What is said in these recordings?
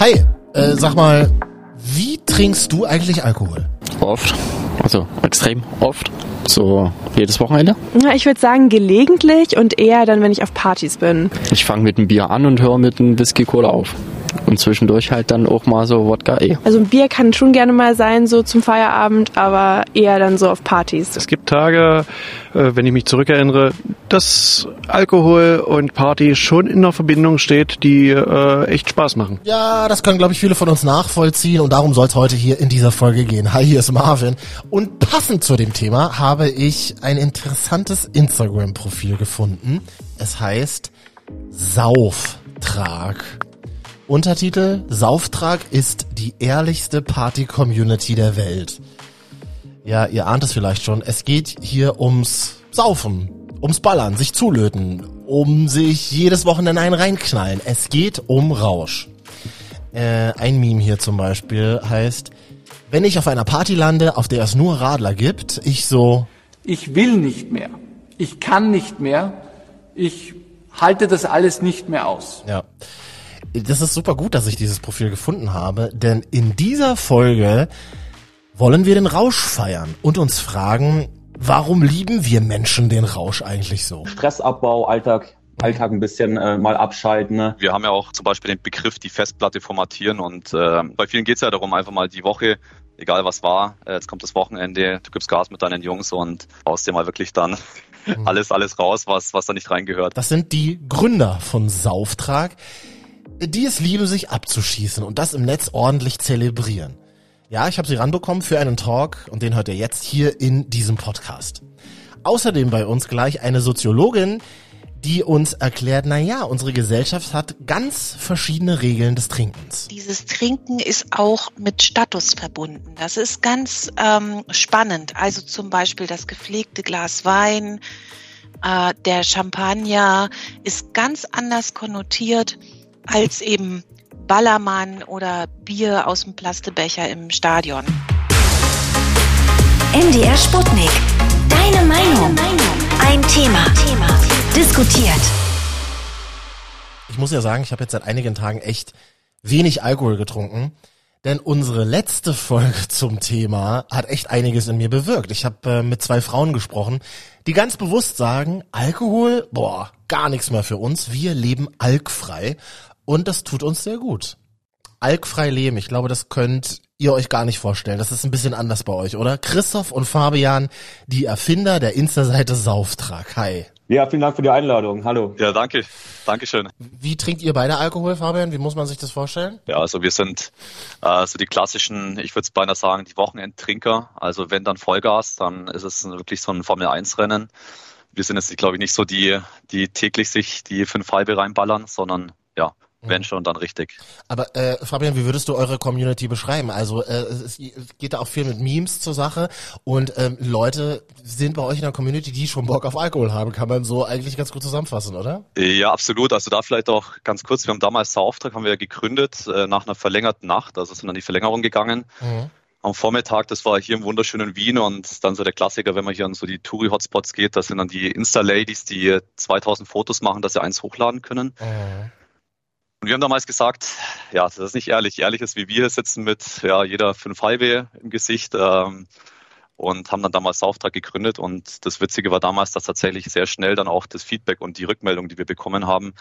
Hi, äh, sag mal, wie trinkst du eigentlich Alkohol? Oft. Also extrem oft. So jedes Wochenende. Ja, ich würde sagen gelegentlich und eher dann, wenn ich auf Partys bin. Ich fange mit einem Bier an und höre mit einem Whisky Cola auf. Und zwischendurch halt dann auch mal so Wodka eh. Also ein Bier kann schon gerne mal sein, so zum Feierabend, aber eher dann so auf Partys. Es gibt Tage, äh, wenn ich mich zurückerinnere, dass Alkohol und Party schon in einer Verbindung steht, die äh, echt Spaß machen. Ja, das können, glaube ich, viele von uns nachvollziehen und darum soll es heute hier in dieser Folge gehen. Hi, hier ist Marvin. Und passend zu dem Thema habe ich ein interessantes Instagram-Profil gefunden. Es heißt Sauftrag. Untertitel Sauftrag ist die ehrlichste Party-Community der Welt. Ja, ihr ahnt es vielleicht schon. Es geht hier ums Saufen, ums Ballern, sich zulöten, um sich jedes Wochenende einen reinknallen. Es geht um Rausch. Äh, ein Meme hier zum Beispiel heißt, wenn ich auf einer Party lande, auf der es nur Radler gibt, ich so, Ich will nicht mehr. Ich kann nicht mehr. Ich halte das alles nicht mehr aus. ja. Das ist super gut, dass ich dieses Profil gefunden habe, denn in dieser Folge wollen wir den Rausch feiern und uns fragen, warum lieben wir Menschen den Rausch eigentlich so? Stressabbau, Alltag, Alltag ein bisschen äh, mal abschalten. Ne? Wir haben ja auch zum Beispiel den Begriff die Festplatte formatieren und äh, bei vielen geht's ja darum, einfach mal die Woche, egal was war, äh, jetzt kommt das Wochenende, du gibst Gas mit deinen Jungs und haust dir mal wirklich dann alles, alles raus, was, was da nicht reingehört. Das sind die Gründer von Sauftrag, die es lieben, sich abzuschießen und das im Netz ordentlich zelebrieren. Ja, ich habe sie ranbekommen für einen Talk und den hört ihr jetzt hier in diesem Podcast. Außerdem bei uns gleich eine Soziologin, die uns erklärt, na ja, unsere Gesellschaft hat ganz verschiedene Regeln des Trinkens. Dieses Trinken ist auch mit Status verbunden. Das ist ganz ähm, spannend. Also zum Beispiel das gepflegte Glas Wein, äh, der Champagner ist ganz anders konnotiert als eben Ballermann oder Bier aus dem Plastebecher im Stadion. MDR Sputnik. Deine Meinung. Ein Thema. Diskutiert. Ich muss ja sagen, ich habe jetzt seit einigen Tagen echt wenig Alkohol getrunken. Denn unsere letzte Folge zum Thema hat echt einiges in mir bewirkt. Ich habe äh, mit zwei Frauen gesprochen, die ganz bewusst sagen, Alkohol, boah, gar nichts mehr für uns. Wir leben alkfrei und das tut uns sehr gut. Alkfrei leben, ich glaube, das könnt ihr euch gar nicht vorstellen. Das ist ein bisschen anders bei euch, oder? Christoph und Fabian, die Erfinder der Insta-Seite Sauftrag. Hi. Ja, vielen Dank für die Einladung. Hallo. Ja, danke. Dankeschön. Wie trinkt ihr beide Alkohol, Fabian? Wie muss man sich das vorstellen? Ja, also wir sind äh, so die klassischen, ich würde beinahe sagen, die Wochenendtrinker. Also wenn dann Vollgas, dann ist es wirklich so ein Formel-1-Rennen. Wir sind jetzt, glaube ich, nicht so die, die täglich sich die fünf halbe reinballern, sondern ja, wenn schon, dann richtig. Aber äh, Fabian, wie würdest du eure Community beschreiben? Also äh, es, geht da auch viel mit Memes zur Sache und ähm, Leute sind bei euch in der Community, die schon Bock auf Alkohol haben, kann man so eigentlich ganz gut zusammenfassen, oder? Ja, absolut. Also da vielleicht auch ganz kurz. Wir haben damals Sauftrag haben wir ja gegründet äh, nach einer verlängerten Nacht. Also sind dann die Verlängerung gegangen. Mhm. Am Vormittag, das war hier im wunderschönen Wien und dann so der Klassiker, wenn man hier an so die Touri-Hotspots geht, das sind dann die Insta-Ladies, die 2000 Fotos machen, dass sie eins hochladen können. Mhm. Und wir haben damals gesagt, ja, das ist nicht ehrlich. Ehrlich ist, wie wir sitzen mit ja, jeder fünf halbe im Gesicht ähm, und haben dann damals Auftrag gegründet. Und das Witzige war damals, dass tatsächlich sehr schnell dann auch das Feedback und die Rückmeldung, die wir bekommen haben,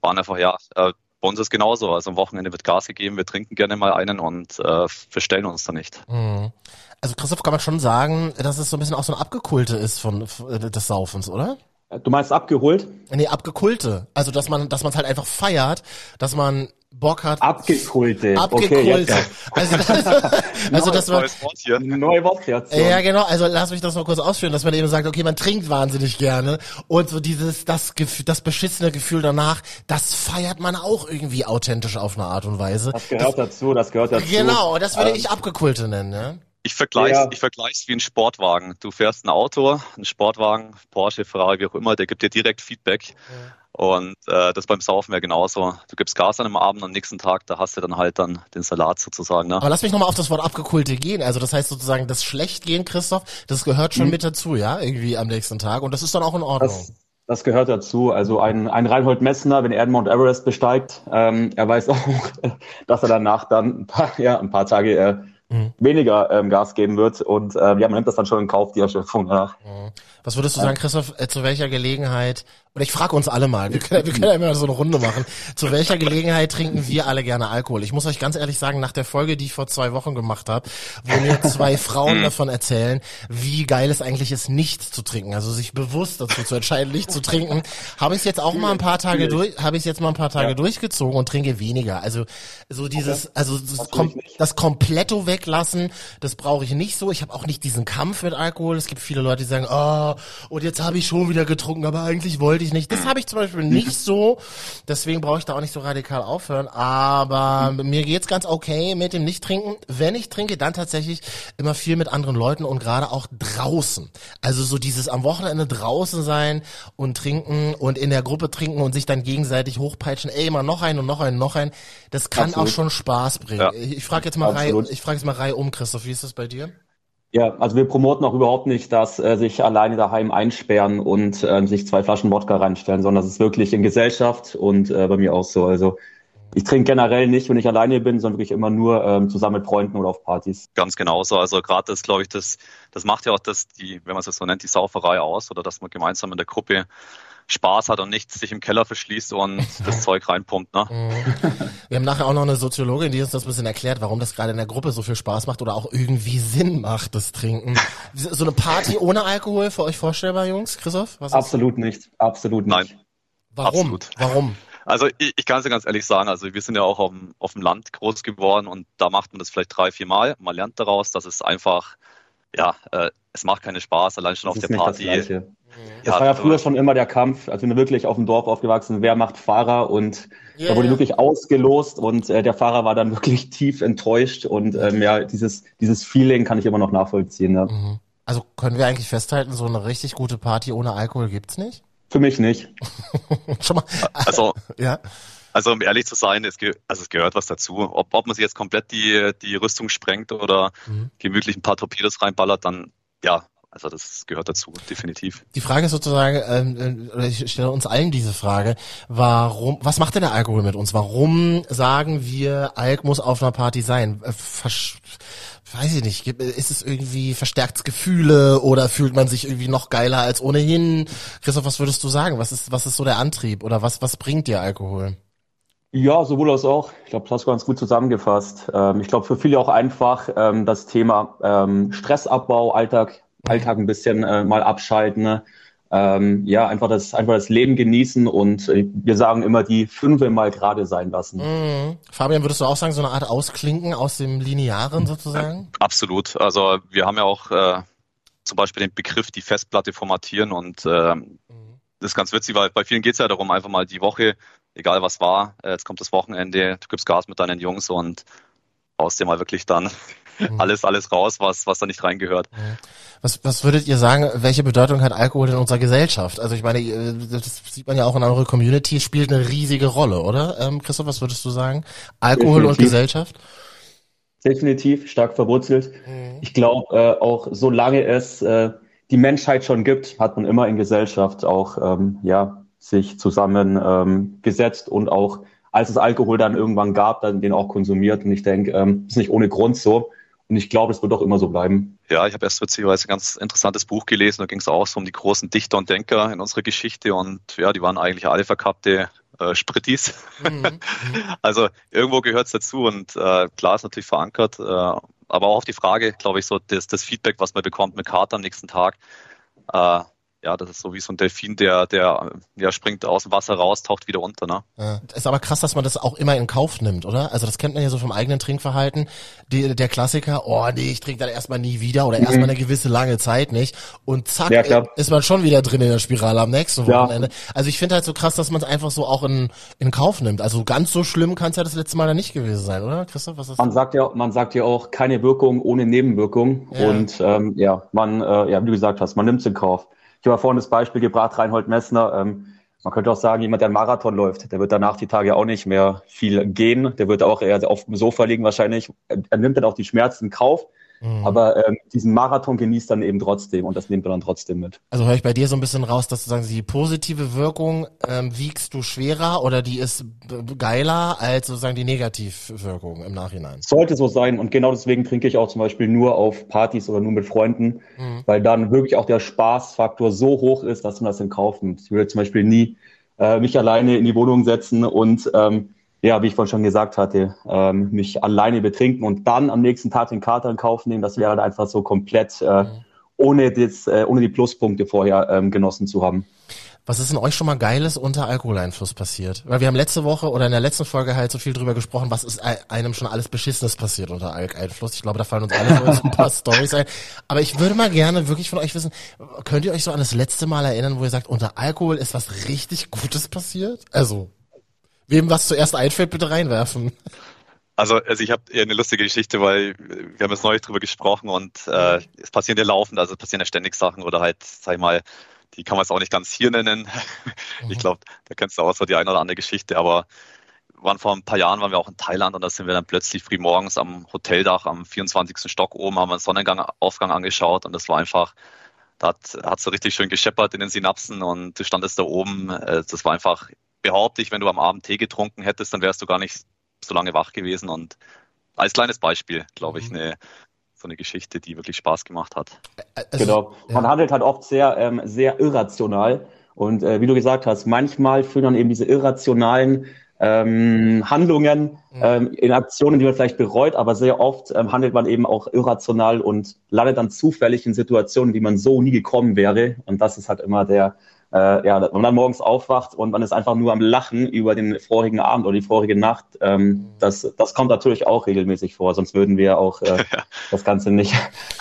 waren einfach, ja, äh, bei uns ist genauso. Also am Wochenende wird Gas gegeben, wir trinken gerne mal einen und äh, verstellen uns da nicht. Mhm. Also Christoph kann man schon sagen, dass es so ein bisschen auch so ein Abgekulte ist von, von des Saufens, oder? Du meinst abgeholt? Nee, Abgekulte. Also dass man, dass man es halt einfach feiert, dass man Bock hat. Abgekulte. Abgekulte. Okay, also, das, also dass man, Neues Wort hier. Neue Wortkreation. Ja, genau. Also lass mich das mal kurz ausführen, dass man eben sagt, okay, man trinkt wahnsinnig gerne und so dieses, das Gefühl, das beschissene Gefühl danach, das feiert man auch irgendwie authentisch auf eine Art und Weise. Das gehört dazu, das gehört dazu. Genau, das würde Ähm, ich Abgekulte nennen, ne? Ich vergleich's, Ja. ich vergleich's wie ein Sportwagen. Du fährst ein Auto, ein Sportwagen, Porsche, Ferrari, wie auch immer, der gibt dir direkt Feedback. Und äh, das beim Saufen wäre genauso. Du gibst Gas an einem Abend, am nächsten Tag, da hast du dann halt dann den Salat sozusagen. Ne? Aber lass mich nochmal auf das Wort Abgekulte gehen. Also das heißt sozusagen, das Schlechtgehen, Christoph, das gehört schon mit dazu, ja? Irgendwie am nächsten Tag. Und das ist dann auch in Ordnung. Das, das gehört dazu. Also ein, ein Reinhold Messner, wenn er den Mount Everest besteigt, ähm, er weiß auch, dass er danach dann ein paar, ja, ein paar Tage äh, mhm. weniger ähm, Gas geben wird. Und äh, ja, man nimmt das dann schon in Kauf, die Erschöpfung danach. Mhm. Was würdest du sagen, Christoph, äh, zu welcher Gelegenheit, oder ich frage uns alle mal, wir können, wir können ja immer so eine Runde machen, zu welcher Gelegenheit trinken wir alle gerne Alkohol? Ich muss euch ganz ehrlich sagen, nach der Folge, die ich vor zwei Wochen gemacht habe, wo mir zwei Frauen davon erzählen, wie geil es eigentlich ist, nicht zu trinken, also sich bewusst dazu zu entscheiden, nicht zu trinken, habe ich es jetzt auch mal ein paar Tage durch, habe ich jetzt mal ein paar Tage ja. durchgezogen und trinke weniger. Also so dieses, also das, kom das Kompletto weglassen, das brauche ich nicht so. Ich habe auch nicht diesen Kampf mit Alkohol. Es gibt viele Leute, die sagen, oh, und jetzt habe ich schon wieder getrunken, aber eigentlich wollte ich nicht. Das habe ich zum Beispiel nicht so. Deswegen brauche ich da auch nicht so radikal aufhören. Aber mir geht's ganz okay mit dem Nicht-Trinken. Wenn ich trinke, dann tatsächlich immer viel mit anderen Leuten und gerade auch draußen. Also so dieses am Wochenende draußen sein und trinken und in der Gruppe trinken und sich dann gegenseitig hochpeitschen. Ey, immer noch ein und noch ein, noch ein. Das kann Absolut. auch schon Spaß bringen. Ja. Ich frage jetzt mal Reihe, ich frage jetzt mal Reihe um, Christoph. Wie ist das bei dir? Ja, also wir promoten auch überhaupt nicht, dass äh, sich alleine daheim einsperren und äh, sich zwei Flaschen Wodka reinstellen, sondern das ist wirklich in Gesellschaft und äh, bei mir auch so. Also ich trinke generell nicht, wenn ich alleine bin, sondern wirklich immer nur ähm, zusammen mit Freunden oder auf Partys. Ganz genauso. Also gerade das, glaube ich, das, das macht ja auch das, die, wenn man es so nennt, die Sauferei aus oder dass man gemeinsam in der Gruppe Spaß hat und nicht sich im Keller verschließt und das Zeug reinpumpt. Ne? Mhm. Wir haben nachher auch noch eine Soziologin, die uns das ein bisschen erklärt, warum das gerade in der Gruppe so viel Spaß macht oder auch irgendwie Sinn macht, das Trinken. So eine Party ohne Alkohol für euch vorstellbar, Jungs? Christoph? Was absolut nicht. Absolut nicht. Nein. Warum? Absolut. Warum? Also ich, ich kann es dir ganz ehrlich sagen, also wir sind ja auch auf dem, auf dem Land groß geworden und da macht man das vielleicht drei, vier Mal. Man lernt daraus, dass es einfach, ja, äh, es macht keinen Spaß, allein schon das auf der Party. Das ja, war ja früher schon immer der Kampf, als wir wirklich auf dem Dorf aufgewachsen, wer macht Fahrer und yeah. da wurde wirklich ausgelost und äh, der Fahrer war dann wirklich tief enttäuscht und ähm, ja, dieses, dieses Feeling kann ich immer noch nachvollziehen. Ja. Mhm. Also können wir eigentlich festhalten, so eine richtig gute Party ohne Alkohol gibt's nicht? Für mich nicht. Schon mal. Also, ja. Also um ehrlich zu sein, es, ge also es gehört was dazu. Ob, ob man sich jetzt komplett die, die Rüstung sprengt oder mhm. gemütlich ein paar Torpedos reinballert, dann ja, also das gehört dazu, definitiv. Die Frage ist sozusagen, ähm, äh, ich stelle uns allen diese Frage, warum, was macht denn der Alkohol mit uns? Warum sagen wir, Alk muss auf einer Party sein? Äh, Versch weiß ich nicht, ist es irgendwie verstärkt Gefühle oder fühlt man sich irgendwie noch geiler als ohnehin? Christoph, was würdest du sagen? Was ist, was ist so der Antrieb oder was, was bringt dir Alkohol? Ja, sowohl als auch. Ich glaube, das hast du ganz gut zusammengefasst. Ähm, ich glaube, für viele auch einfach ähm, das Thema ähm, Stressabbau, Alltag Alltag ein bisschen äh, mal abschalten. Ne? Ähm, ja, einfach das, einfach das Leben genießen und äh, wir sagen immer die Fünfe mal gerade sein lassen. Mhm. Fabian, würdest du auch sagen, so eine Art Ausklinken aus dem Linearen sozusagen? Absolut. Also wir haben ja auch äh, zum Beispiel den Begriff die Festplatte formatieren und äh, mhm. das ist ganz witzig, weil bei vielen geht es ja darum, einfach mal die Woche, egal was war, äh, jetzt kommt das Wochenende, du gibst Gas mit deinen Jungs und haust dir mal wirklich dann mhm. alles, alles raus, was, was da nicht reingehört. Mhm. Was, was würdet ihr sagen, welche Bedeutung hat Alkohol in unserer Gesellschaft? Also ich meine, das sieht man ja auch in eurer Community, spielt eine riesige Rolle, oder? Ähm, Christoph, was würdest du sagen? Alkohol Definitiv. und Gesellschaft? Definitiv, stark verwurzelt. Mhm. Ich glaube, äh, auch solange es äh, die Menschheit schon gibt, hat man immer in Gesellschaft auch ähm, ja sich zusammen ähm, gesetzt und auch als es Alkohol dann irgendwann gab, dann den auch konsumiert. Und ich denke, ähm, ist nicht ohne Grund so. Und ich glaube, es wird auch immer so bleiben. Ja, ich habe erst witzigerweise ein ganz interessantes Buch gelesen. Da ging es auch so um die großen Dichter und Denker in unserer Geschichte. Und ja, die waren eigentlich alle verkappte äh, Sprittis. Mhm. also irgendwo gehört es dazu. Und äh, klar ist natürlich verankert. Äh, aber auch auf die Frage, glaube ich, so das, das Feedback, was man bekommt mit Kater am nächsten Tag. Äh, ja, das ist so wie so ein Delfin, der, der, der springt aus dem Wasser raus, taucht wieder unter, ne? Ja. Ist aber krass, dass man das auch immer in Kauf nimmt, oder? Also das kennt man ja so vom eigenen Trinkverhalten. Die, der Klassiker, oh nee, ich trinke dann erstmal nie wieder oder mhm. erstmal eine gewisse lange Zeit nicht. Und zack, ja, ist man schon wieder drin in der Spirale am nächsten Wochenende. Ja. Also ich finde halt so krass, dass man es einfach so auch in, in Kauf nimmt. Also ganz so schlimm kann es ja das letzte Mal dann nicht gewesen sein, oder? Christoph, was ist Man sagt ja, man sagt ja auch keine Wirkung ohne Nebenwirkung. Ja. Und ähm, ja, man, äh, ja, wie du gesagt hast, man nimmt es in Kauf. Ich habe vorhin das Beispiel gebracht, Reinhold Messner. Ähm, man könnte auch sagen, jemand, der einen Marathon läuft, der wird danach die Tage auch nicht mehr viel gehen. Der wird auch eher auf dem Sofa liegen wahrscheinlich. Er, nimmt dann auch die Schmerzen in Kauf. Mhm. Aber ähm, diesen Marathon genießt dann eben trotzdem und das nimmt man dann trotzdem mit. Also höre ich bei dir so ein bisschen raus, dass du sagst, die positive Wirkung ähm, wiegst du schwerer oder die ist geiler als sozusagen die Negativwirkung im Nachhinein? Sollte so sein und genau deswegen trinke ich auch zum Beispiel nur auf Partys oder nur mit Freunden, mhm. weil dann wirklich auch der Spaßfaktor so hoch ist, dass man das in Kauf nimmt. Ich würde zum Beispiel nie äh, mich alleine in die Wohnung setzen und ähm, ja, wie ich vorhin schon gesagt hatte, ähm, mich alleine betrinken und dann am nächsten Tag den Kater in Kauf nehmen, das wäre halt einfach so komplett äh, mhm. ohne, das, äh, ohne die Pluspunkte vorher ähm, genossen zu haben. Was ist denn euch schon mal Geiles unter Alkoholeinfluss passiert? Weil wir haben letzte Woche oder in der letzten Folge halt so viel drüber gesprochen, was ist einem schon alles Beschissenes passiert unter Alkeinfluss. Ich glaube, da fallen uns alle so ein paar Storys ein. Aber ich würde mal gerne wirklich von euch wissen, könnt ihr euch so an das letzte Mal erinnern, wo ihr sagt, unter Alkohol ist was richtig Gutes passiert? Also, Wem was zuerst einfällt, bitte reinwerfen. Also, also ich habe eher eine lustige Geschichte, weil wir haben jetzt neulich drüber gesprochen und äh, es passieren ja laufend, also es passieren ja ständig Sachen oder halt, sag ich mal, die kann man jetzt auch nicht ganz hier nennen. Mhm. Ich glaube, da kennst du auch so die eine oder andere Geschichte, aber waren vor ein paar Jahren waren wir auch in Thailand und da sind wir dann plötzlich früh morgens am Hoteldach am 24. Stock oben, haben wir einen Sonnengangaufgang angeschaut und das war einfach, da hat es so richtig schön gescheppert in den Synapsen und du standest da oben, äh, das war einfach behaupte ich, wenn du am Abend Tee getrunken hättest, dann wärst du gar nicht so lange wach gewesen. Und als kleines Beispiel, glaube ich, mhm. eine so eine Geschichte, die wirklich Spaß gemacht hat. Also, genau. Man ja. handelt halt oft sehr, ähm, sehr irrational. Und äh, wie du gesagt hast, manchmal führen dann eben diese irrationalen ähm, Handlungen mhm. ähm, in Aktionen, die man vielleicht bereut, aber sehr oft ähm, handelt man eben auch irrational und landet dann zufällig in Situationen, die man so nie gekommen wäre. Und das ist halt immer der, äh, ja, wenn man dann morgens aufwacht und man ist einfach nur am Lachen über den vorigen Abend oder die vorige Nacht, ähm, das, das kommt natürlich auch regelmäßig vor, sonst würden wir auch äh, das Ganze nicht,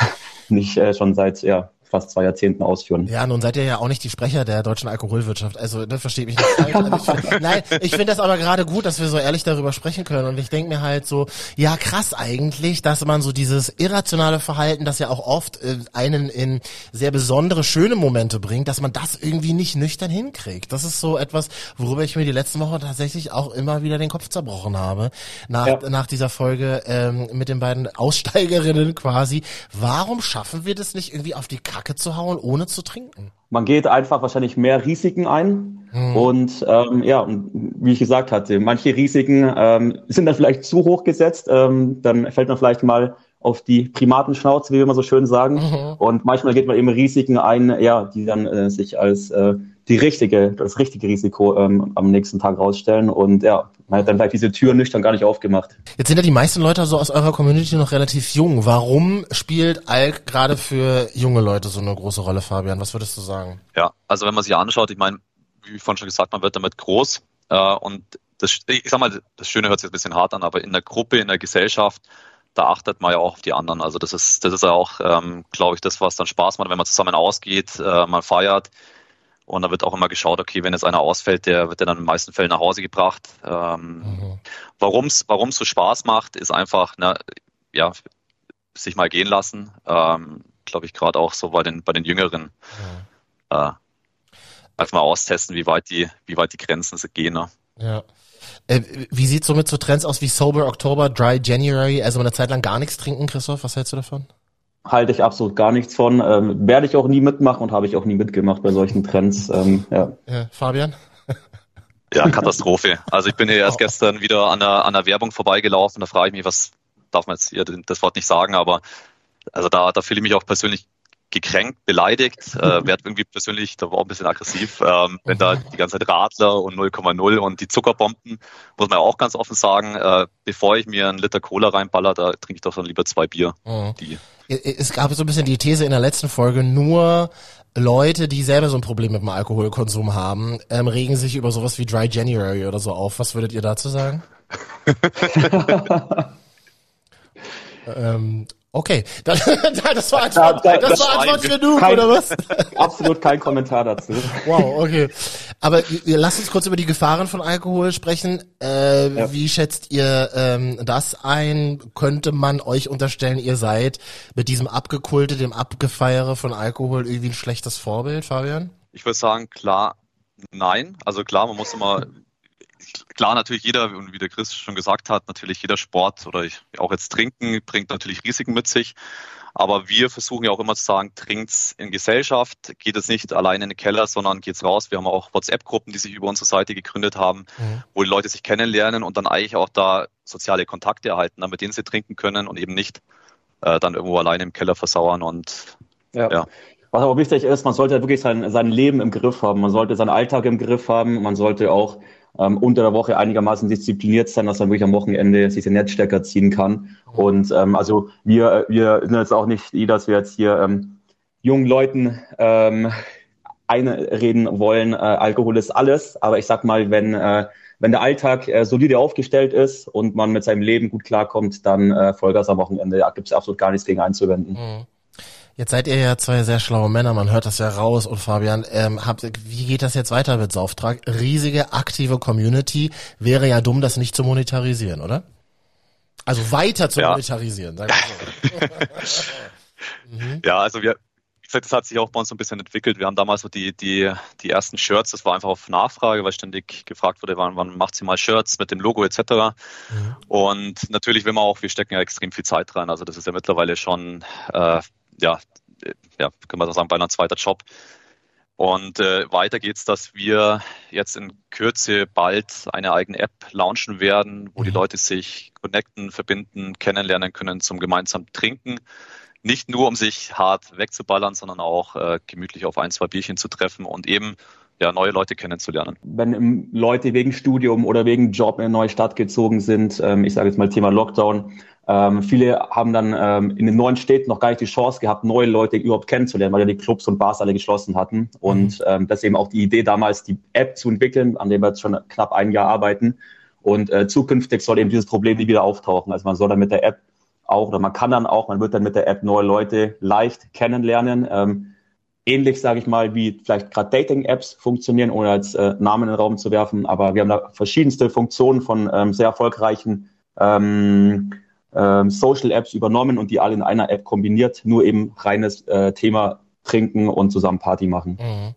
nicht äh, schon seit ja, fast zwei Jahrzehnten ausführen. Ja, nun seid ihr ja auch nicht die Sprecher der deutschen Alkoholwirtschaft. Also, das versteht mich nicht falsch. Also ich, nein, ich finde das aber gerade gut, dass wir so ehrlich darüber sprechen können. Und ich denke mir halt so, ja krass eigentlich, dass man so dieses irrationale Verhalten, das ja auch oft äh, einen in sehr besondere, schöne Momente bringt, dass man das irgendwie nicht nüchtern hinkriegt. Das ist so etwas, worüber ich mir die letzten Wochen tatsächlich auch immer wieder den Kopf zerbrochen habe. Nach, ja. nach dieser Folge ähm, mit den beiden Aussteigerinnen quasi. Warum schaffen wir das nicht irgendwie auf die Karte Kacke zu hauen, ohne zu trinken? Man geht einfach wahrscheinlich mehr Risiken ein. Hm. Und ähm, ja, wie ich gesagt hatte, manche Risiken ähm, sind dann vielleicht zu hoch gesetzt. Ähm, dann fällt man vielleicht mal auf die Primatenschnauze, wie wir immer so schön sagen. Mhm. Und manchmal geht man eben Risiken ein, ja, die dann äh, sich als äh, die richtige, das richtige Risiko ähm, am nächsten Tag rausstellen. Und ja, man hat dann vielleicht diese Tür nüchtern gar nicht aufgemacht. Jetzt sind ja die meisten Leute so aus eurer Community noch relativ jung. Warum spielt Alk gerade für junge Leute so eine große Rolle, Fabian? Was würdest du sagen? Ja, also wenn man sich anschaut, ich meine, wie vorhin schon gesagt, man wird damit groß. Äh, und das, ich sag mal, das Schöne hört sich ein bisschen hart an, aber in der Gruppe, in der Gesellschaft, da achtet man ja auch auf die anderen. Also das ist, das ist ja auch, ähm, glaube ich, das, was dann Spaß macht, wenn man zusammen ausgeht, äh, man feiert und da wird auch immer geschaut, okay, wenn jetzt einer ausfällt, der wird dann in den meisten Fällen nach Hause gebracht. Ähm, mhm. Warum es so Spaß macht, ist einfach, ne, ja, sich mal gehen lassen. Ähm, Glaube ich gerade auch so bei den bei den Jüngeren. Mhm. Äh, einfach mal austesten, wie weit die wie weit die Grenzen gehen. Ne? Ja. Äh, wie sieht somit so Trends aus wie Sober Oktober, Dry January, also eine Zeit lang gar nichts trinken, Christoph? Was hältst du davon? Halte ich absolut gar nichts von. Ähm, werde ich auch nie mitmachen und habe ich auch nie mitgemacht bei solchen Trends. Ähm, ja. ja. Fabian? Ja, Katastrophe. Also ich bin hier erst oh. gestern wieder an der, an der Werbung vorbeigelaufen. Da frage ich mich, was darf man jetzt hier das Wort nicht sagen, aber also da, da fühle ich mich auch persönlich gekränkt, beleidigt, äh, werde irgendwie persönlich, da war ein bisschen aggressiv, ähm, wenn da die ganze Zeit Radler und 0,0 und die Zuckerbomben, muss man ja auch ganz offen sagen, äh, bevor ich mir einen Liter Cola reinballer, da trinke ich doch dann lieber zwei Bier. Mhm. Die. Es gab so ein bisschen die These in der letzten Folge, nur Leute, die selber so ein Problem mit dem Alkoholkonsum haben, ähm, regen sich über sowas wie Dry January oder so auf. Was würdet ihr dazu sagen? ähm, Okay, das, das war Antwort, ja, das, das war Antwort genug, kein, oder was? Absolut kein Kommentar dazu. Wow, okay. Aber lasst uns kurz über die Gefahren von Alkohol sprechen. Äh, ja. Wie schätzt ihr ähm, das ein? Könnte man euch unterstellen, ihr seid mit diesem Abgekulte, dem Abgefeiere von Alkohol irgendwie ein schlechtes Vorbild, Fabian? Ich würde sagen, klar, nein. Also klar, man muss immer klar, natürlich jeder, und wie der Chris schon gesagt hat, natürlich jeder Sport oder ich, auch jetzt Trinken bringt natürlich Risiken mit sich. Aber wir versuchen ja auch immer zu sagen, trinkt's in Gesellschaft, geht es nicht allein in den Keller, sondern geht's raus. Wir haben auch WhatsApp-Gruppen, die sich über unsere Seite gegründet haben, mhm. wo die Leute sich kennenlernen und dann eigentlich auch da soziale Kontakte erhalten, mit denen sie trinken können und eben nicht äh, dann irgendwo allein im Keller versauern und ja. ja. Was aber wichtig ist, man sollte wirklich sein, sein Leben im Griff haben. Man sollte seinen Alltag im Griff haben. Man sollte auch ähm, unter der Woche einigermaßen diszipliniert sein, dass man wirklich am Wochenende sich den Netzstecker ziehen kann. Und ähm, also wir, wir sind jetzt auch nicht die, dass wir jetzt hier ähm, jungen Leuten ähm, einreden wollen, äh, Alkohol ist alles. Aber ich sag mal, wenn, äh, wenn der Alltag äh, solide aufgestellt ist und man mit seinem Leben gut klarkommt, dann äh, Vollgas am Wochenende. Da gibt es absolut gar nichts gegen einzuwenden. Mhm. Jetzt seid ihr ja zwei sehr schlaue Männer, man hört das ja raus. Und Fabian, ähm, habt, wie geht das jetzt weiter mit Sauftrag? Riesige aktive Community. Wäre ja dumm, das nicht zu monetarisieren, oder? Also weiter zu ja. monetarisieren. Sagen wir so. mhm. Ja, also wir, das hat sich auch bei uns so ein bisschen entwickelt. Wir haben damals so die, die, die ersten Shirts, das war einfach auf Nachfrage, weil ständig gefragt wurde, wann, wann macht sie mal Shirts mit dem Logo etc. Mhm. Und natürlich will man auch, wir stecken ja extrem viel Zeit rein. Also das ist ja mittlerweile schon äh, ja, ja, können wir sagen, beinahe ein zweiter Job. Und äh, weiter geht's, dass wir jetzt in Kürze bald eine eigene App launchen werden, wo die mhm. Leute sich connecten, verbinden, kennenlernen können zum gemeinsamen Trinken. Nicht nur, um sich hart wegzuballern, sondern auch äh, gemütlich auf ein, zwei Bierchen zu treffen und eben ja, neue Leute kennenzulernen. Wenn Leute wegen Studium oder wegen Job in eine neue Stadt gezogen sind, ähm, ich sage jetzt mal Thema Lockdown, ähm, viele haben dann ähm, in den neuen Städten noch gar nicht die Chance gehabt, neue Leute überhaupt kennenzulernen, weil ja die Clubs und Bars alle geschlossen hatten. Und mhm. ähm, das ist eben auch die Idee damals, die App zu entwickeln, an der wir jetzt schon knapp ein Jahr arbeiten. Und äh, zukünftig soll eben dieses Problem nie wieder auftauchen. Also man soll dann mit der App auch, oder man kann dann auch, man wird dann mit der App neue Leute leicht kennenlernen. Ähm, ähnlich, sage ich mal, wie vielleicht gerade Dating-Apps funktionieren, ohne als äh, Namen in den Raum zu werfen. Aber wir haben da verschiedenste Funktionen von ähm, sehr erfolgreichen ähm, ähm, Social Apps übernommen und die alle in einer App kombiniert, nur eben reines äh, Thema trinken und zusammen Party machen. Mhm.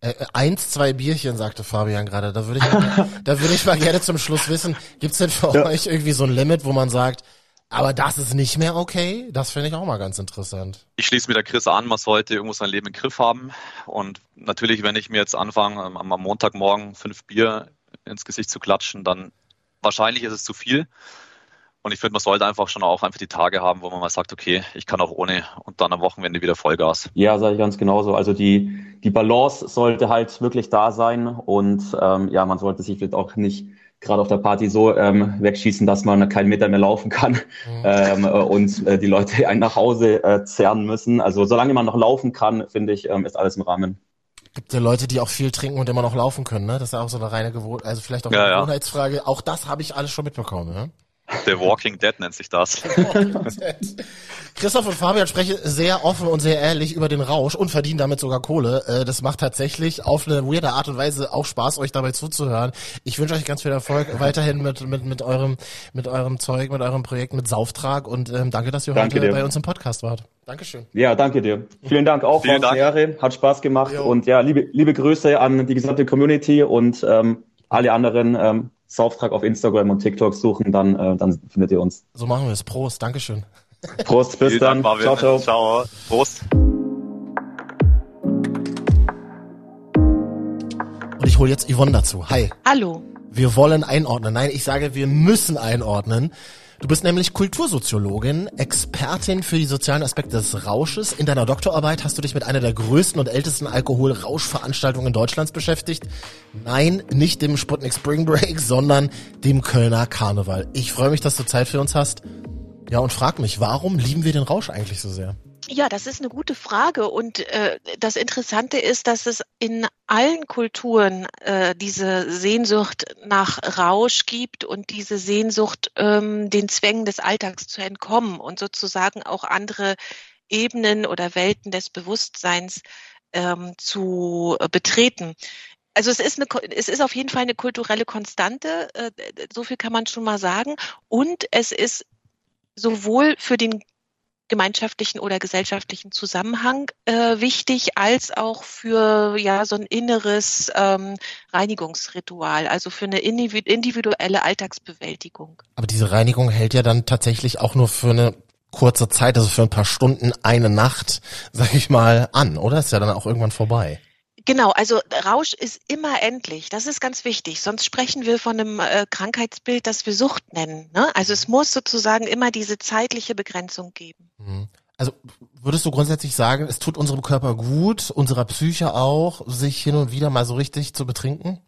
Äh, eins, zwei Bierchen, sagte Fabian gerade. Da würde ich, mal, da würde ich mal gerne zum Schluss wissen, gibt's denn für ja. euch irgendwie so ein Limit, wo man sagt, aber das ist nicht mehr okay? Das finde ich auch mal ganz interessant. Ich schließe mit der Chris an, man sollte irgendwo sein Leben im Griff haben. Und natürlich, wenn ich mir jetzt anfange, am Montagmorgen fünf Bier ins Gesicht zu klatschen, dann wahrscheinlich ist es zu viel. Und ich finde, man sollte einfach schon auch einfach die Tage haben, wo man mal sagt, okay, ich kann auch ohne und dann am Wochenende wieder Vollgas. Ja, sage ich ganz genauso. Also die, die Balance sollte halt wirklich da sein und ähm, ja, man sollte sich vielleicht auch nicht gerade auf der Party so ähm, wegschießen, dass man keinen Meter mehr laufen kann mhm. ähm, äh, und äh, die Leute einen nach Hause äh, zerren müssen. Also solange man noch laufen kann, finde ich, ähm, ist alles im Rahmen gibt ja Leute, die auch viel trinken und immer noch laufen können, ne? Das ist ja auch so eine reine Gewohnheit, also vielleicht auch eine ja, Gewohnheitsfrage. Ja. Auch das habe ich alles schon mitbekommen, ne? The Walking Dead nennt sich das. Christoph und Fabian sprechen sehr offen und sehr ehrlich über den Rausch und verdienen damit sogar Kohle. Äh, das macht tatsächlich auf eine weirde Art und Weise auch Spaß, euch dabei zuzuhören. Ich wünsche euch ganz viel Erfolg weiterhin mit, mit, mit eurem, mit eurem Zeug, mit eurem Projekt, mit Sauftrag und ähm, danke, dass ihr danke heute dir. bei uns im Podcast wart. Dankeschön. Ja, danke dir. Vielen Dank auch, Vielen Dank. Jahre. Hat Spaß gemacht jo. und ja, liebe, liebe Grüße an die gesamte Community und ähm, alle anderen. Ähm, Sauftrag auf Instagram und TikTok suchen, dann, äh, dann findet ihr uns. So machen wir es. Prost, Dankeschön. Prost, bis dann. Dank, ciao, ciao. Ciao. Prost. Und ich hole jetzt Yvonne dazu. Hi. Hallo. Wir wollen einordnen. Nein, ich sage, wir müssen einordnen. Du bist nämlich Kultursoziologin, Expertin für die sozialen Aspekte des Rausches. In deiner Doktorarbeit hast du dich mit einer der größten und ältesten Alkoholrauschveranstaltungen Deutschlands beschäftigt. Nein, nicht dem Sputnik Spring Break, sondern dem Kölner Karneval. Ich freue mich, dass du Zeit für uns hast. Ja, und frag mich, warum lieben wir den Rausch eigentlich so sehr? Ja, das ist eine gute Frage. Und äh, das Interessante ist, dass es in allen Kulturen äh, diese Sehnsucht nach Rausch gibt und diese Sehnsucht, ähm, den Zwängen des Alltags zu entkommen und sozusagen auch andere Ebenen oder Welten des Bewusstseins ähm, zu äh, betreten. Also es ist, eine, es ist auf jeden Fall eine kulturelle Konstante, äh, so viel kann man schon mal sagen. Und es ist sowohl für den gemeinschaftlichen oder gesellschaftlichen Zusammenhang äh, wichtig, als auch für ja so ein inneres ähm, Reinigungsritual, also für eine individuelle Alltagsbewältigung. Aber diese Reinigung hält ja dann tatsächlich auch nur für eine kurze Zeit, also für ein paar Stunden, eine Nacht, sag ich mal, an, oder? Ist ja dann auch irgendwann vorbei. Genau, also Rausch ist immer endlich. Das ist ganz wichtig. Sonst sprechen wir von einem äh, Krankheitsbild, das wir Sucht nennen. Ne? Also es muss sozusagen immer diese zeitliche Begrenzung geben. Mhm. Also würdest du grundsätzlich sagen, es tut unserem Körper gut, unserer Psyche auch, sich hin und wieder mal so richtig zu betrinken?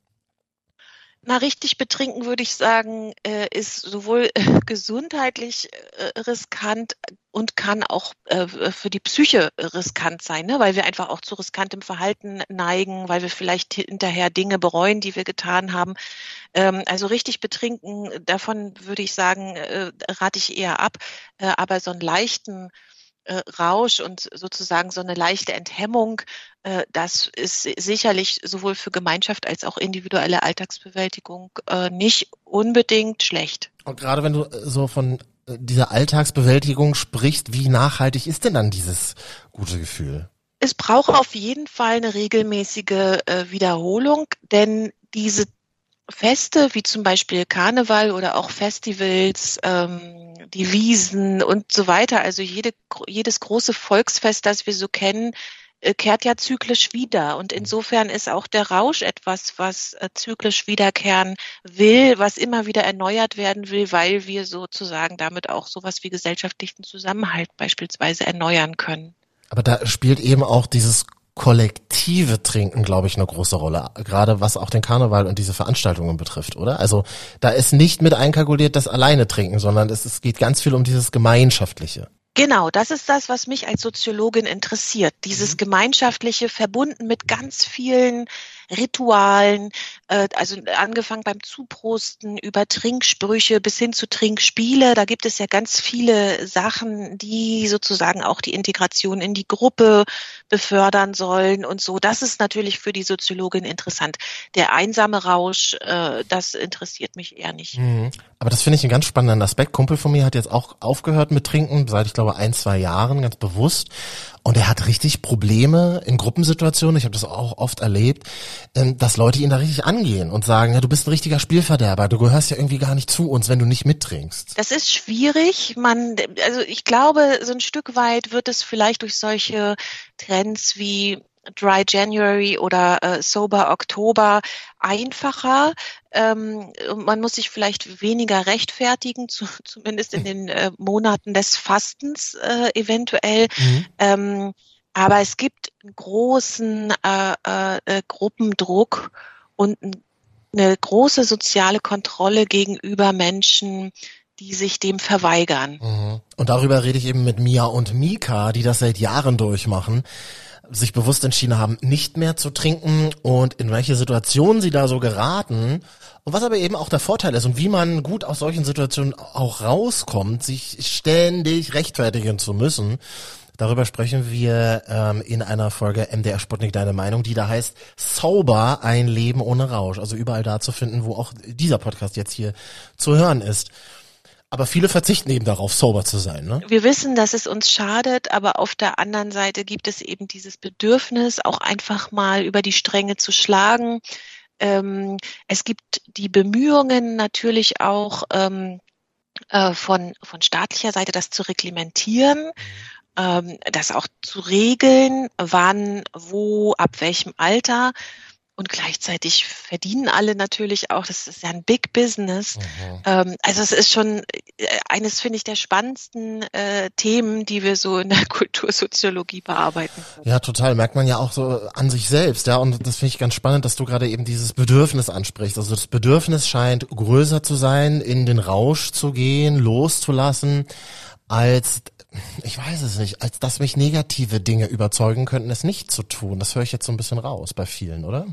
Na, richtig betrinken würde ich sagen, äh, ist sowohl äh, gesundheitlich äh, riskant und kann auch für die Psyche riskant sein, ne? weil wir einfach auch zu riskantem Verhalten neigen, weil wir vielleicht hinterher Dinge bereuen, die wir getan haben. Ähm, also richtig betrinken, davon würde ich sagen, rate ich eher ab. Aber so einen leichten äh, Rausch und sozusagen so eine leichte Enthemmung, äh, das ist sicherlich sowohl für Gemeinschaft als auch individuelle Alltagsbewältigung äh, nicht unbedingt schlecht. Und gerade wenn du äh, so von äh, dieser Alltagsbewältigung sprichst, wie nachhaltig ist denn dann dieses gute Gefühl? Es braucht auf jeden Fall eine regelmäßige äh, Wiederholung, denn diese Feste wie zum Beispiel Karneval oder auch Festivals, ähm, die Wiesen und so weiter, also jede, jedes große Volksfest, das wir so kennen, äh, kehrt ja zyklisch wieder. Und insofern ist auch der Rausch etwas, was äh, zyklisch wiederkehren will, was immer wieder erneuert werden will, weil wir sozusagen damit auch sowas wie gesellschaftlichen Zusammenhalt beispielsweise erneuern können. Aber da spielt eben auch dieses kollektive Trinken, glaube ich, eine große Rolle, gerade was auch den Karneval und diese Veranstaltungen betrifft, oder? Also da ist nicht mit einkalkuliert das alleine Trinken, sondern es, es geht ganz viel um dieses Gemeinschaftliche. Genau, das ist das, was mich als Soziologin interessiert. Dieses mhm. gemeinschaftliche, verbunden mit ganz vielen Ritualen, äh, also angefangen beim Zuprosten über Trinksprüche bis hin zu Trinkspiele. Da gibt es ja ganz viele Sachen, die sozusagen auch die Integration in die Gruppe befördern sollen und so. Das ist natürlich für die Soziologin interessant. Der einsame Rausch, äh, das interessiert mich eher nicht. Mhm. Aber das finde ich einen ganz spannenden Aspekt. Kumpel von mir hat jetzt auch aufgehört mit Trinken, seit ich glaube ein, zwei Jahren, ganz bewusst. Und er hat richtig Probleme in Gruppensituationen, ich habe das auch oft erlebt, ähm, dass Leute ihn da richtig angehen und sagen, ja, du bist ein richtiger Spielverderber, du gehörst ja irgendwie gar nicht zu uns, wenn du nicht mittrinkst. Das ist schwierig. Man, also ich glaube, so ein Stück weit wird es vielleicht durch solche Trends wie Dry January oder äh, Sober Oktober einfacher. Ähm, man muss sich vielleicht weniger rechtfertigen, zu, zumindest in den äh, Monaten des Fastens äh, eventuell. Mhm. Ähm, aber es gibt einen großen äh, äh, äh Gruppendruck und eine große soziale Kontrolle gegenüber Menschen, die sich dem verweigern. Mhm. Und darüber rede ich eben mit Mia und Mika, die das seit Jahren durchmachen sich bewusst entschieden haben, nicht mehr zu trinken und in welche Situationen sie da so geraten und was aber eben auch der Vorteil ist und wie man gut aus solchen Situationen auch rauskommt, sich ständig rechtfertigen zu müssen. Darüber sprechen wir ähm, in einer Folge MDR Sputnik Deine Meinung, die da heißt Sauber, ein Leben ohne Rausch. Also überall da zu finden, wo auch dieser Podcast jetzt hier zu hören ist. Aber viele verzichten eben darauf, sober zu sein. Ne? Wir wissen, dass es uns schadet, aber auf der anderen Seite gibt es eben dieses Bedürfnis, auch einfach mal über die Stränge zu schlagen. Ähm, es gibt die Bemühungen natürlich auch ähm, äh, von, von staatlicher Seite, das zu reglementieren. Ähm, das auch zu regeln, wann, wo, ab welchem Alter. Und gleichzeitig verdienen alle natürlich auch, das ist ja ein Big Business. Mhm. Ähm, also es ist schon äh, eines, finde ich, der spannendsten äh, Themen, die wir so in der Kultursoziologie bearbeiten. Ja, total. Merkt man ja auch so an sich selbst, ja. Und das finde ich ganz spannend, dass du gerade eben dieses Bedürfnis ansprichst. Also das Bedürfnis scheint größer zu sein, in den Rausch zu gehen, loszulassen, als ich weiß es nicht, als dass mich negative Dinge überzeugen könnten, es nicht zu tun. Das höre ich jetzt so ein bisschen raus bei vielen, oder?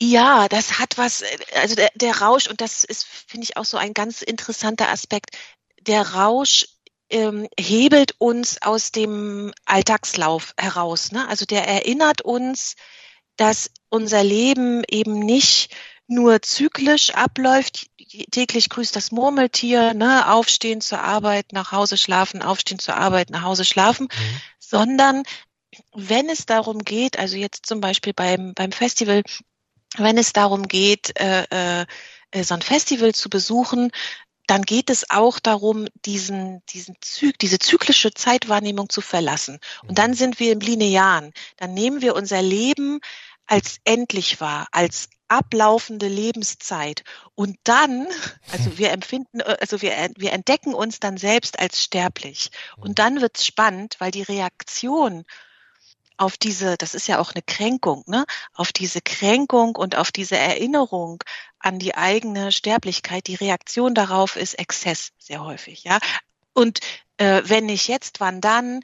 Ja, das hat was, also der, der Rausch, und das ist, finde ich, auch so ein ganz interessanter Aspekt. Der Rausch ähm, hebelt uns aus dem Alltagslauf heraus. Ne? Also der erinnert uns, dass unser Leben eben nicht nur zyklisch abläuft, täglich grüßt das Murmeltier, ne, aufstehen zur Arbeit, nach Hause schlafen, aufstehen zur Arbeit, nach Hause schlafen, mhm. sondern wenn es darum geht, also jetzt zum Beispiel beim, beim Festival, wenn es darum geht, äh, äh, so ein Festival zu besuchen, dann geht es auch darum, diesen, diesen Zyk, diese zyklische Zeitwahrnehmung zu verlassen. Und dann mhm. sind wir im Linearen. Dann nehmen wir unser Leben als endlich wahr, als ablaufende Lebenszeit. Und dann, also wir empfinden, also wir, wir entdecken uns dann selbst als sterblich. Und dann wird's spannend, weil die Reaktion auf diese, das ist ja auch eine Kränkung, ne? auf diese Kränkung und auf diese Erinnerung an die eigene Sterblichkeit, die Reaktion darauf ist Exzess sehr häufig, ja. Und äh, wenn nicht jetzt, wann dann?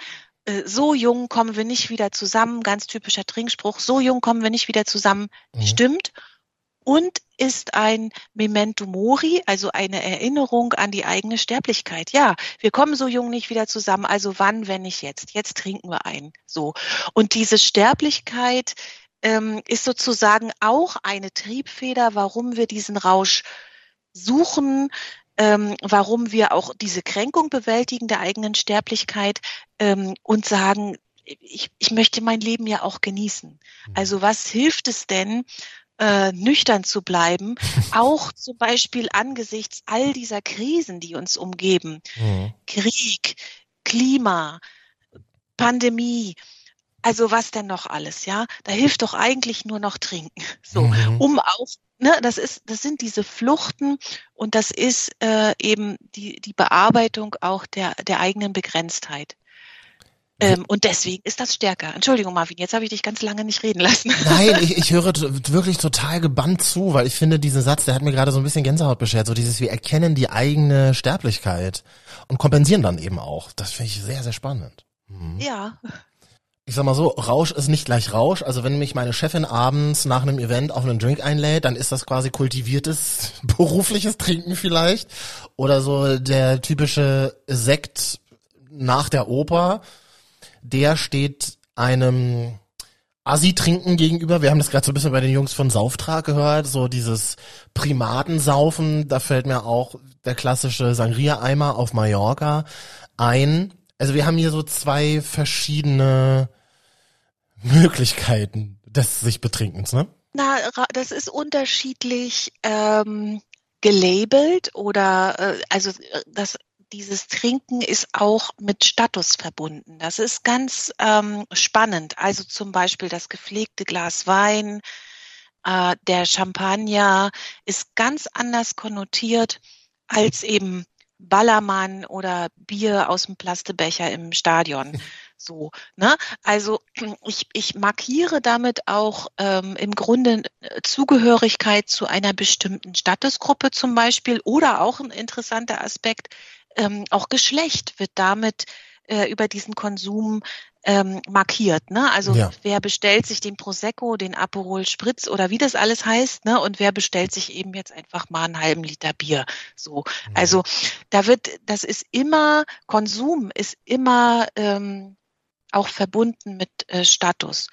Äh, so jung kommen wir nicht wieder zusammen, ganz typischer Trinkspruch, so jung kommen wir nicht wieder zusammen, mhm. stimmt und ist ein Memento Mori, also eine Erinnerung an die eigene Sterblichkeit. Ja, wir kommen so jung nicht wieder zusammen, also wann, wenn nicht jetzt? Jetzt trinken wir ein. So. Und diese Sterblichkeit ähm, ist sozusagen auch eine Triebfeder, warum wir diesen Rausch suchen, ähm, warum wir auch diese Kränkung bewältigen der eigenen Sterblichkeit ähm, und sagen, ich, ich möchte mein Leben ja auch genießen. Mhm. Also was hilft es denn, äh, nüchtern zu bleiben, auch zum Beispiel angesichts all dieser Krisen, die uns umgeben, mhm. Krieg, Klima, Pandemie, also was denn noch alles, ja? Da hilft doch eigentlich nur noch trinken, so, mhm. um auch Ne, das ist, das sind diese Fluchten und das ist äh, eben die, die Bearbeitung auch der, der eigenen Begrenztheit. Ähm, und deswegen ist das stärker. Entschuldigung, Marvin, jetzt habe ich dich ganz lange nicht reden lassen. Nein, ich, ich höre wirklich total gebannt zu, weil ich finde, diesen Satz, der hat mir gerade so ein bisschen Gänsehaut beschert. So dieses, wir erkennen die eigene Sterblichkeit und kompensieren dann eben auch. Das finde ich sehr, sehr spannend. Mhm. Ja. Ich sag mal so, Rausch ist nicht gleich Rausch. Also wenn mich meine Chefin abends nach einem Event auf einen Drink einlädt, dann ist das quasi kultiviertes berufliches Trinken vielleicht. Oder so der typische Sekt nach der Oper der steht einem Assi-Trinken gegenüber. Wir haben das gerade so ein bisschen bei den Jungs von Sauftrag gehört, so dieses Primatensaufen. Da fällt mir auch der klassische Sangria-Eimer auf Mallorca ein. Also wir haben hier so zwei verschiedene Möglichkeiten des sich Betrinkens, ne? Na, das ist unterschiedlich ähm, gelabelt oder äh, also äh, das dieses Trinken ist auch mit Status verbunden. Das ist ganz ähm, spannend. Also zum Beispiel das gepflegte Glas Wein, äh, der Champagner ist ganz anders konnotiert als eben Ballermann oder Bier aus dem Plastebecher im Stadion. So, ne? Also ich, ich markiere damit auch ähm, im Grunde äh, Zugehörigkeit zu einer bestimmten Statusgruppe zum Beispiel oder auch ein interessanter Aspekt, ähm, auch Geschlecht wird damit äh, über diesen Konsum ähm, markiert. Ne? Also ja. wer bestellt sich den Prosecco, den Aperol Spritz oder wie das alles heißt, ne? Und wer bestellt sich eben jetzt einfach mal einen halben Liter Bier. So, mhm. also da wird, das ist immer Konsum ist immer ähm, auch verbunden mit äh, Status.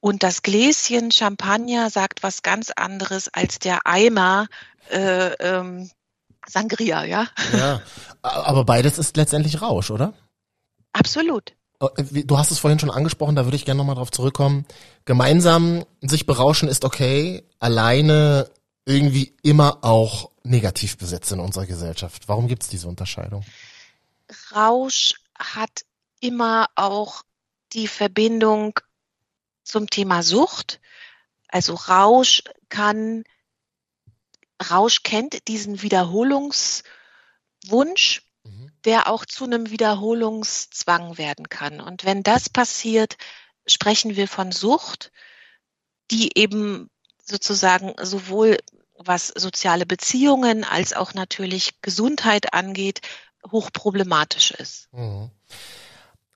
Und das Gläschen Champagner sagt was ganz anderes als der Eimer äh, ähm, Sangria, ja. Ja, aber beides ist letztendlich Rausch, oder? Absolut. Oh, du hast es vorhin schon angesprochen, da würde ich gerne nochmal drauf zurückkommen. Gemeinsam sich berauschen ist okay, alleine irgendwie immer auch negativ besetzt in unserer Gesellschaft. Warum gibt es diese Unterscheidung? Rausch hat immer auch die Verbindung zum Thema Sucht. Also Rausch kann Rausch kennt diesen Wiederholungswunsch, mhm. der auch zu einem Wiederholungszwang werden kann. Und wenn das passiert, sprechen wir von Sucht, die eben sozusagen sowohl was soziale Beziehungen als auch natürlich Gesundheit angeht, hochproblematisch ist. Mhm.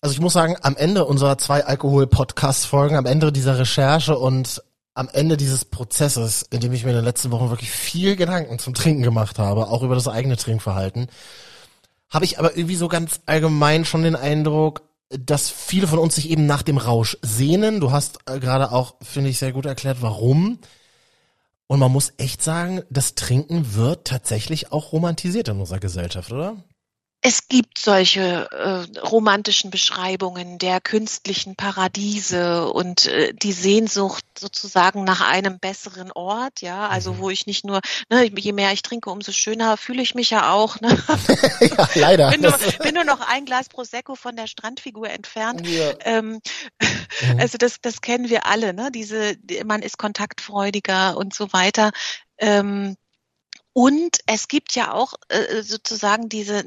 Also ich muss sagen, am Ende unserer zwei Alkohol-Podcast-Folgen, am Ende dieser Recherche und am Ende dieses Prozesses, in dem ich mir in den letzten Wochen wirklich viel Gedanken zum Trinken gemacht habe, auch über das eigene Trinkverhalten, habe ich aber irgendwie so ganz allgemein schon den Eindruck, dass viele von uns sich eben nach dem Rausch sehnen. Du hast äh, gerade auch, finde ich, sehr gut erklärt, warum. Und man muss echt sagen, das Trinken wird tatsächlich auch romantisiert in unserer Gesellschaft, oder? Es gibt solche äh, romantischen Beschreibungen der künstlichen Paradiese und äh, die Sehnsucht sozusagen nach einem besseren Ort, ja, also Mhm. wo ich nicht nur, ne, je mehr ich trinke, umso schöner fühle ich mich ja auch. Ne? ja, leider. bin, nur, bin nur noch ein Glas Prosecco von der Strandfigur entfernt. Ja. Ähm, Mhm. Also das, das kennen wir alle, ne? Diese, die- man ist kontaktfreudiger und so weiter. Ähm, und es gibt ja auch äh, sozusagen diese,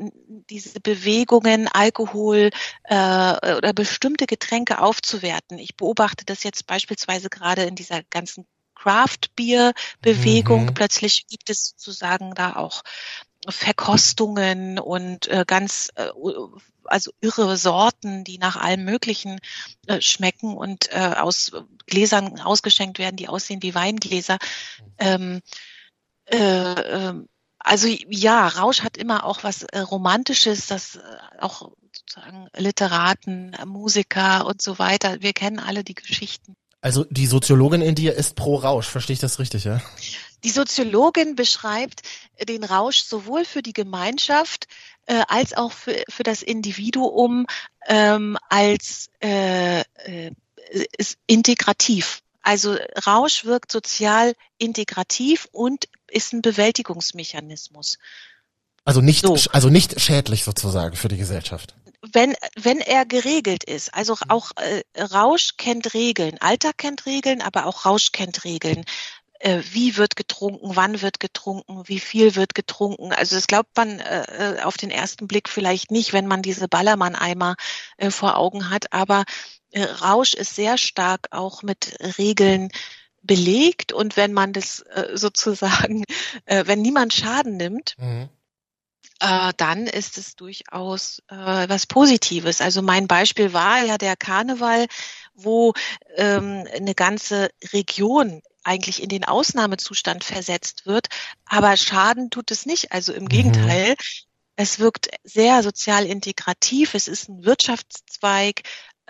diese Bewegungen, Alkohol äh, oder bestimmte Getränke aufzuwerten. Ich beobachte das jetzt beispielsweise gerade in dieser ganzen Craft-Bier-Bewegung. Mhm. Plötzlich gibt es sozusagen da auch Verkostungen und äh, ganz äh, also irre Sorten, die nach allem Möglichen äh, schmecken und äh, aus Gläsern ausgeschenkt werden, die aussehen wie Weingläser. Ähm, äh, ähm, also ja, Rausch hat immer auch was äh, Romantisches, das äh, auch sozusagen Literaten, äh, Musiker und so weiter. Wir kennen alle die Geschichten. Also die Soziologin in dir ist pro Rausch, verstehe ich das richtig, ja? Die Soziologin beschreibt den Rausch sowohl für die Gemeinschaft äh, als auch für, für das Individuum ähm, als äh, äh, integrativ. Also Rausch wirkt sozial integrativ und ist ein Bewältigungsmechanismus. Also nicht, So. also nicht schädlich sozusagen für die Gesellschaft. wenn, wenn er geregelt ist, also auch äh, Rausch kennt Regeln, Alltag kennt Regeln, aber auch Rausch kennt Regeln. Äh, wie wird getrunken, wann wird getrunken, wie viel wird getrunken. Also das glaubt man äh, äh, auf den ersten Blick vielleicht nicht, wenn man diese Ballermann-Eimer äh, vor Augen hat, aber Rausch ist sehr stark auch mit Regeln belegt und wenn man das äh, sozusagen, äh, wenn niemand Schaden nimmt, Mhm. äh, dann ist es durchaus was Positives. Also mein Beispiel war ja der Karneval, wo ähm, eine ganze Region eigentlich in den Ausnahmezustand versetzt wird, aber Schaden tut es nicht. Also im Mhm. Gegenteil, es wirkt sehr sozial integrativ, es ist ein Wirtschaftszweig,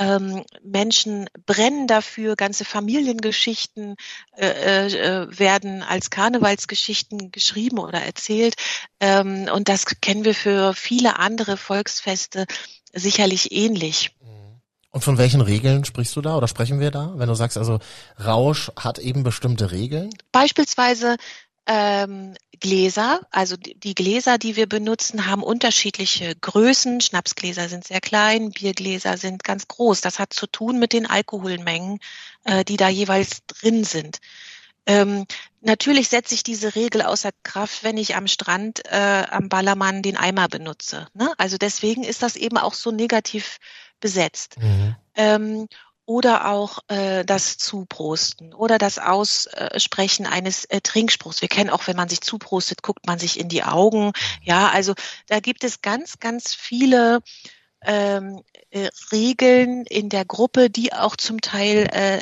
ähm, Menschen brennen dafür, ganze Familiengeschichten äh, äh, werden als Karnevalsgeschichten geschrieben oder erzählt. Ähm, und das kennen wir für viele andere Volksfeste sicherlich ähnlich. Und von welchen Regeln sprichst du da oder sprechen wir da? Wenn du sagst, also Rausch hat eben bestimmte Regeln. Beispielsweise ähm, Gläser, also die Gläser, die wir benutzen, haben unterschiedliche Größen. Schnapsgläser sind sehr klein, Biergläser sind ganz groß. Das hat zu tun mit den Alkoholmengen, äh, die da jeweils drin sind. Ähm, natürlich setze ich diese Regel außer Kraft, wenn ich am Strand äh, am Ballermann den Eimer benutze. Ne? Also deswegen ist das eben auch so negativ besetzt. Ähm, oder auch äh, das Zuprosten oder das Aussprechen eines äh, Trinkspruchs. Wir kennen auch, wenn man sich zuprostet, guckt man sich in die Augen. Ja, also da gibt es ganz, ganz viele ähm, äh, Regeln in der Gruppe, die auch zum Teil äh,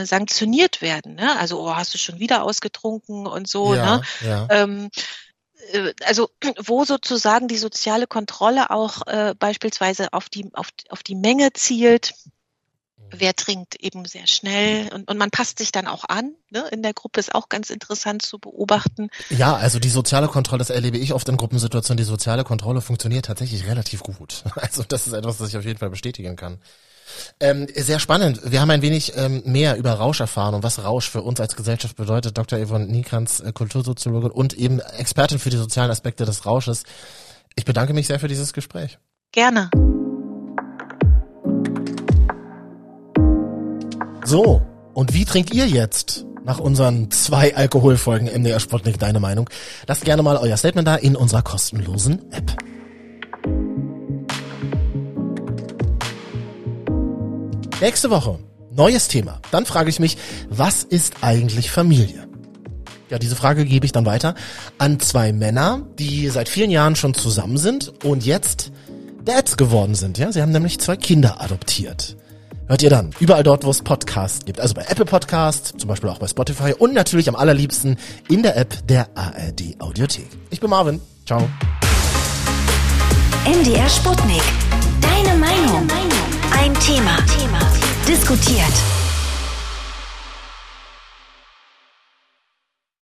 äh, sanktioniert werden. Ne? Also, oh, hast du schon wieder ausgetrunken und so. ja, Ne? ja. Ähm, äh, also wo sozusagen die soziale Kontrolle auch äh, beispielsweise auf die, auf, auf die Menge zielt. Wer trinkt eben sehr schnell und, und man passt sich dann auch an. Ne? In der Gruppe ist auch ganz interessant zu beobachten. Ja, also die soziale Kontrolle, das erlebe ich oft in Gruppensituationen, die soziale Kontrolle funktioniert tatsächlich relativ gut. Also das ist etwas, das ich auf jeden Fall bestätigen kann. Ähm, sehr spannend. Wir haben ein wenig ähm, mehr über Rausch erfahren und was Rausch für uns als Gesellschaft bedeutet. Dr. Yvonne Niekrantz, äh, Kultursoziologin und eben Expertin für die sozialen Aspekte des Rausches. Ich bedanke mich sehr für dieses Gespräch. Gerne. So, und wie trinkt ihr jetzt? Nach unseren zwei Alkoholfolgen MDR Sputnik, deine Meinung? Lasst gerne mal euer Statement da in unserer kostenlosen App. Nächste Woche, neues Thema. Dann frage ich mich, was ist eigentlich Familie? Ja, diese Frage gebe ich dann weiter an zwei Männer, die seit vielen Jahren schon zusammen sind und jetzt Dads geworden sind. Ja, sie haben nämlich zwei Kinder adoptiert. Hört ihr dann überall dort, wo es Podcasts gibt. Also bei Apple Podcasts, zum Beispiel auch bei Spotify und natürlich am allerliebsten in der App der ARD Audiothek. Ich bin Marvin. Ciao. MDR Sputnik. Deine Meinung. Ein Thema. Diskutiert.